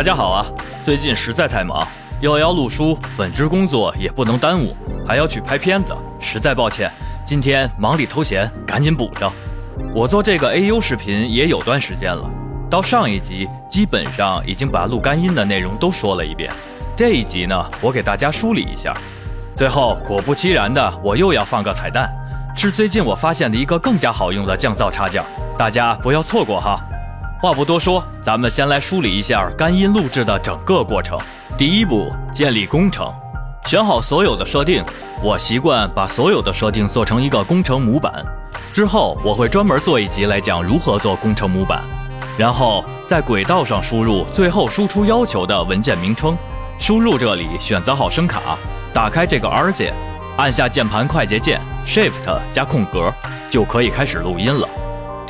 大家好啊！最近实在太忙，又要录书，本职工作也不能耽误，还要去拍片子，实在抱歉，今天忙里偷闲，赶紧补上。我做这个 AU 视频也有段时间了，到上一集基本上已经把录干音的内容都说了一遍，这一集呢，我给大家梳理一下。最后果不其然的，我又要放个彩蛋，是最近我发现的一个更加好用的降噪插件，大家不要错过哈。话不多说，咱们先来梳理一下干音录制的整个过程。第一步，建立工程，选好所有的设定。我习惯把所有的设定做成一个工程模板，之后我会专门做一集来讲如何做工程模板。然后在轨道上输入最后输出要求的文件名称，输入这里选择好声卡，打开这个 R 键，按下键盘快捷键 Shift 加空格，就可以开始录音了。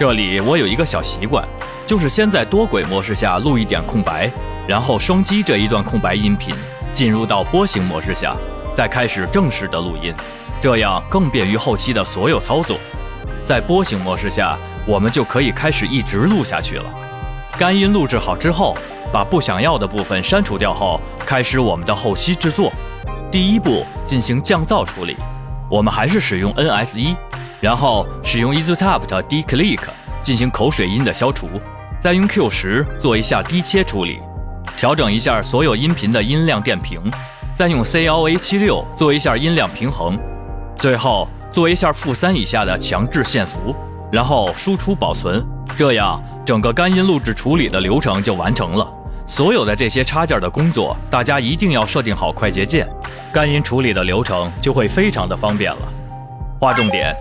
这里我有一个小习惯。就是先在多轨模式下录一点空白，然后双击这一段空白音频，进入到波形模式下，再开始正式的录音，这样更便于后期的所有操作。在波形模式下，我们就可以开始一直录下去了。干音录制好之后，把不想要的部分删除掉后，开始我们的后期制作。第一步进行降噪处理，我们还是使用 NS1，然后使用 EasyTap 的 D-Click 进行口水音的消除。再用 Q 十做一下低切处理，调整一下所有音频的音量电平，再用 CLA 七六做一下音量平衡，最后做一下负三以下的强制限幅，然后输出保存，这样整个干音录制处理的流程就完成了。所有的这些插件的工作，大家一定要设定好快捷键，干音处理的流程就会非常的方便了。划重点，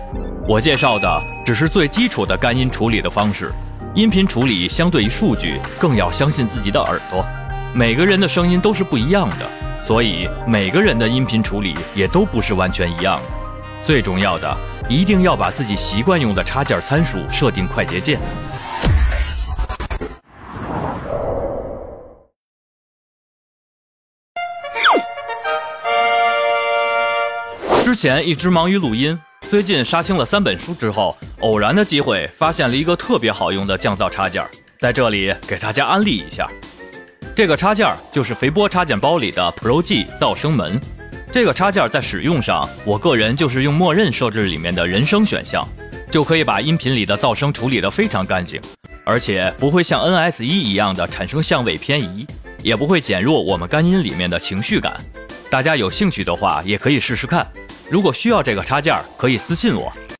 我介绍的只是最基础的干音处理的方式。音频处理相对于数据，更要相信自己的耳朵。每个人的声音都是不一样的，所以每个人的音频处理也都不是完全一样。最重要的，一定要把自己习惯用的插件参数设定快捷键。之前一直忙于录音。最近杀青了三本书之后，偶然的机会发现了一个特别好用的降噪插件，在这里给大家安利一下。这个插件就是肥波插件包里的 Pro G 噪声门。这个插件在使用上，我个人就是用默认设置里面的人声选项，就可以把音频里的噪声处理得非常干净，而且不会像 NS 一一样的产生相位偏移，也不会减弱我们干音里面的情绪感。大家有兴趣的话，也可以试试看。如果需要这个插件，可以私信我。